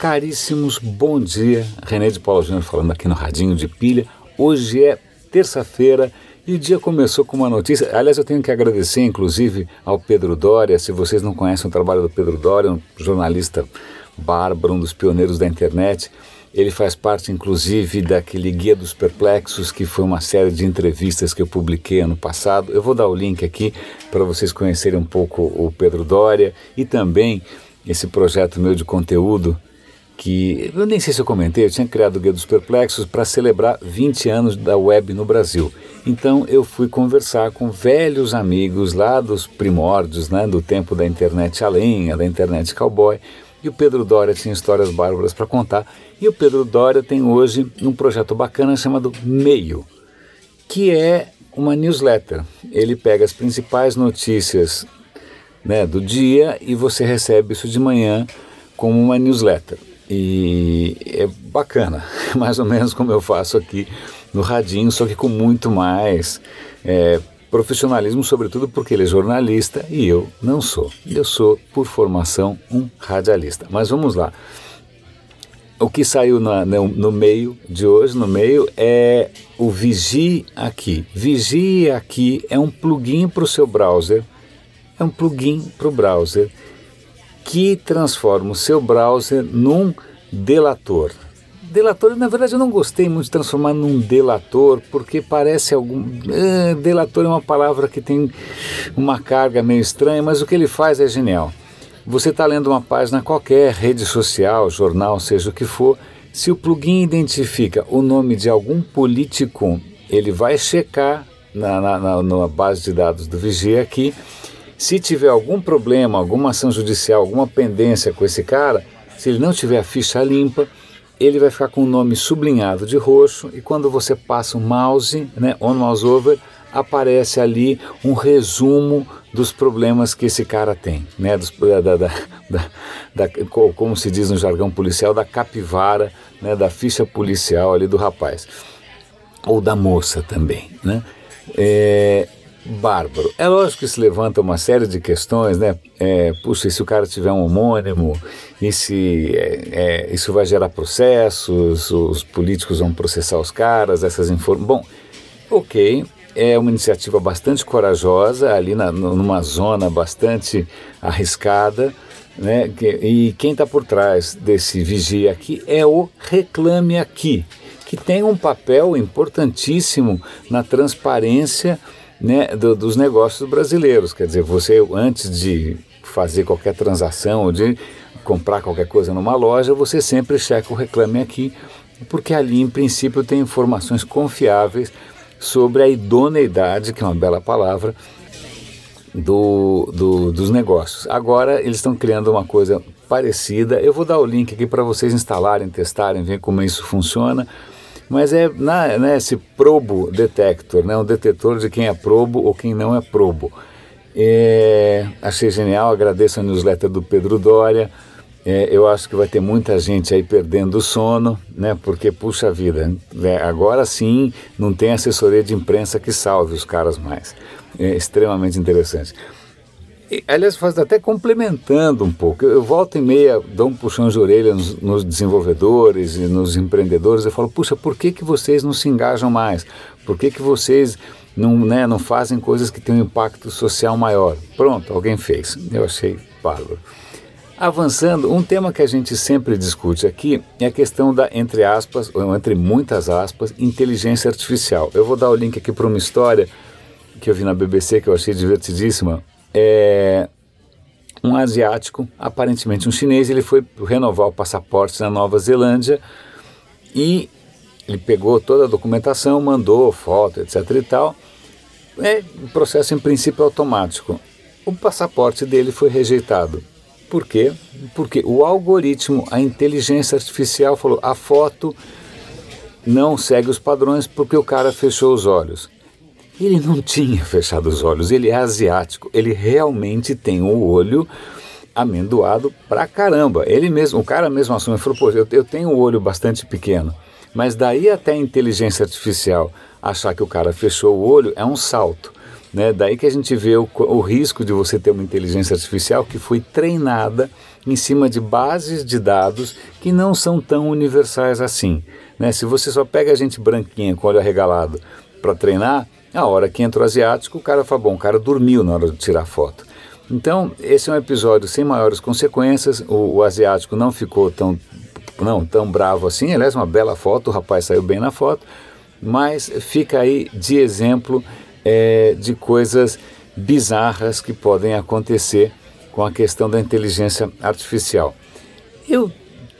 caríssimos, bom dia. René de Paula Júnior falando aqui no Radinho de Pilha. Hoje é terça-feira e o dia começou com uma notícia. Aliás, eu tenho que agradecer, inclusive, ao Pedro Dória. Se vocês não conhecem o trabalho do Pedro Dória, um jornalista bárbaro, um dos pioneiros da internet. Ele faz parte, inclusive, daquele Guia dos Perplexos, que foi uma série de entrevistas que eu publiquei ano passado. Eu vou dar o link aqui para vocês conhecerem um pouco o Pedro Dória e também esse projeto meu de conteúdo que eu nem sei se eu comentei, eu tinha criado o Guia dos Perplexos para celebrar 20 anos da web no Brasil. Então eu fui conversar com velhos amigos lá dos primórdios, né, do tempo da internet além, da internet cowboy. E o Pedro Dória tinha histórias bárbaras para contar. E o Pedro Dória tem hoje um projeto bacana chamado Meio, que é uma newsletter. Ele pega as principais notícias né, do dia e você recebe isso de manhã como uma newsletter. E é bacana, mais ou menos como eu faço aqui no Radinho, só que com muito mais é, profissionalismo, sobretudo porque ele é jornalista e eu não sou. Eu sou, por formação, um radialista. Mas vamos lá. O que saiu na, no, no, meio de hoje, no meio, é o Vigie Aqui. Vigie Aqui é um plugin para o seu browser, é um plugin para o browser que transforma o seu browser num delator. Delator, na verdade, eu não gostei muito de transformar num delator, porque parece algum. Eh, delator é uma palavra que tem uma carga meio estranha, mas o que ele faz é genial. Você está lendo uma página qualquer, rede social, jornal, seja o que for, se o plugin identifica o nome de algum político, ele vai checar na, na, na, na base de dados do Vigia aqui se tiver algum problema, alguma ação judicial, alguma pendência com esse cara, se ele não tiver a ficha limpa, ele vai ficar com o nome sublinhado de roxo e quando você passa o mouse, né, on mouse over, aparece ali um resumo dos problemas que esse cara tem, né, dos, da, da, da, da, como se diz no jargão policial, da capivara, né, da ficha policial ali do rapaz, ou da moça também, né. É, bárbaro. É lógico que se levanta uma série de questões, né? É, puxa, e se o cara tiver um homônimo, e se é, é, isso vai gerar processos, os políticos vão processar os caras, essas informações. Bom, ok, é uma iniciativa bastante corajosa, ali na, numa zona bastante arriscada, né? E quem está por trás desse vigia aqui é o Reclame Aqui, que tem um papel importantíssimo na transparência né, do, dos negócios brasileiros. Quer dizer, você antes de fazer qualquer transação de comprar qualquer coisa numa loja, você sempre checa o Reclame Aqui, porque ali, em princípio, tem informações confiáveis sobre a idoneidade, que é uma bela palavra, do, do, dos negócios. Agora eles estão criando uma coisa parecida. Eu vou dar o link aqui para vocês instalarem, testarem, ver como isso funciona. Mas é na, né, esse probo detector, né, um detetor de quem é probo ou quem não é probo. É, achei genial, agradeço a newsletter do Pedro Dória. É, eu acho que vai ter muita gente aí perdendo o sono, né? Porque, puxa vida, né, agora sim não tem assessoria de imprensa que salve os caras mais. É extremamente interessante. E, aliás, faz até complementando um pouco. Eu, eu volto e meia, dou um puxão de orelha nos, nos, desenvolvedores e nos empreendedores. Eu falo, puxa, por que, que vocês não se engajam mais? Por que, que vocês não, né, não fazem coisas que têm um impacto social maior? Pronto, alguém fez. Eu achei bárbaro. Avançando, um tema que a gente sempre discute aqui é a questão da, entre aspas, ou entre muitas aspas, inteligência artificial. Eu vou dar o link aqui para uma história que eu vi na BBC que eu achei divertidíssima é, um asiático, aparentemente um chinês, ele foi renovar o passaporte na Nova Zelândia e ele pegou toda a documentação, mandou foto, etc e tal. É um processo em princípio automático. O passaporte dele foi rejeitado. Por quê? Porque o algoritmo, a inteligência artificial falou: a foto não segue os padrões porque o cara fechou os olhos. Ele não tinha fechado os olhos, ele é asiático, ele realmente tem o olho amendoado pra caramba. Ele mesmo, o cara mesmo assume, falou, pô, eu, eu tenho o olho bastante pequeno, mas daí até a inteligência artificial achar que o cara fechou o olho é um salto. Né? Daí que a gente vê o, o risco de você ter uma inteligência artificial que foi treinada em cima de bases de dados que não são tão universais assim. Né? Se você só pega a gente branquinha com olho arregalado para treinar, a hora que entra o asiático, o cara fala, bom, o cara dormiu na hora de tirar foto. Então, esse é um episódio sem maiores consequências, o, o asiático não ficou tão, não, tão bravo assim, aliás, uma bela foto, o rapaz saiu bem na foto, mas fica aí de exemplo é, de coisas bizarras que podem acontecer com a questão da inteligência artificial. Eu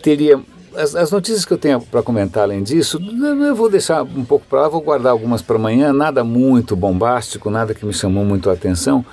teria. As, as notícias que eu tenho para comentar além disso, eu vou deixar um pouco para lá, vou guardar algumas para amanhã, nada muito bombástico, nada que me chamou muito a atenção,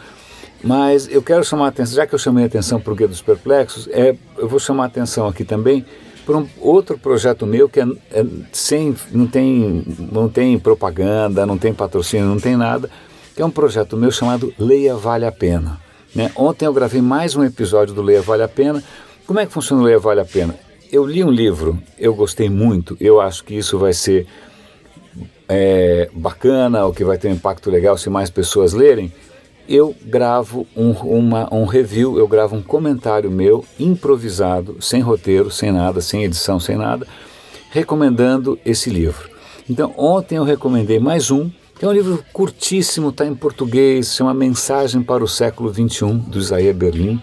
mas eu quero chamar a atenção, já que eu chamei a atenção para o Guia dos Perplexos, é, eu vou chamar a atenção aqui também para um outro projeto meu que é, é, sem, não, tem, não tem propaganda, não tem patrocínio, não tem nada, que é um projeto meu chamado Leia Vale a Pena. Né? Ontem eu gravei mais um episódio do Leia Vale a Pena. Como é que funciona o Leia Vale a Pena? Eu li um livro, eu gostei muito, eu acho que isso vai ser é, bacana, ou que vai ter um impacto legal se mais pessoas lerem. Eu gravo um, uma, um review, eu gravo um comentário meu improvisado, sem roteiro, sem nada, sem edição, sem nada, recomendando esse livro. Então, ontem eu recomendei mais um é um livro curtíssimo, está em português, chama Mensagem para o Século XXI, do Isaías Berlim.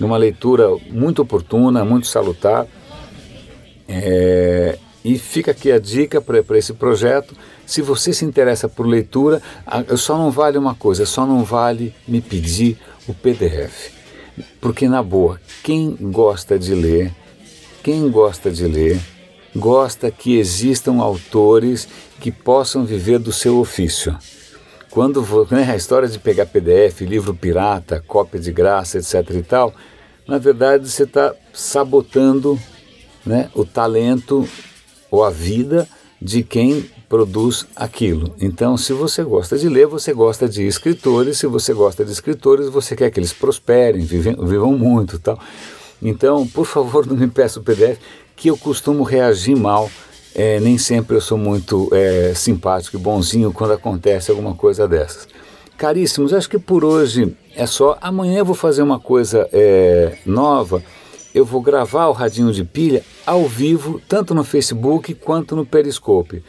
Uma leitura muito oportuna, muito salutar. É, e fica aqui a dica para esse projeto. Se você se interessa por leitura, só não vale uma coisa, só não vale me pedir o PDF. Porque, na boa, quem gosta de ler, quem gosta de ler, gosta que existam autores que possam viver do seu ofício. Quando né, a história de pegar PDF, livro pirata, cópia de graça, etc. e tal, na verdade você está sabotando né, o talento ou a vida de quem produz aquilo. Então, se você gosta de ler, você gosta de escritores. Se você gosta de escritores, você quer que eles prosperem, vivam, vivam muito, tal. Então, por favor, não me peça o PDF, que eu costumo reagir mal. É, nem sempre eu sou muito é, simpático e bonzinho quando acontece alguma coisa dessas. Caríssimos, acho que por hoje é só. Amanhã eu vou fazer uma coisa é, nova. Eu vou gravar o Radinho de Pilha ao vivo, tanto no Facebook quanto no Periscope.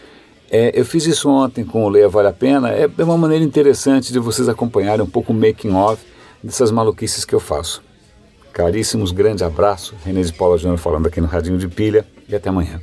É, eu fiz isso ontem com o Leia Vale a Pena. É, é uma maneira interessante de vocês acompanharem um pouco o making of dessas maluquices que eu faço. Caríssimos, grande abraço. René de Paula Júnior falando aqui no Radinho de Pilha e até amanhã.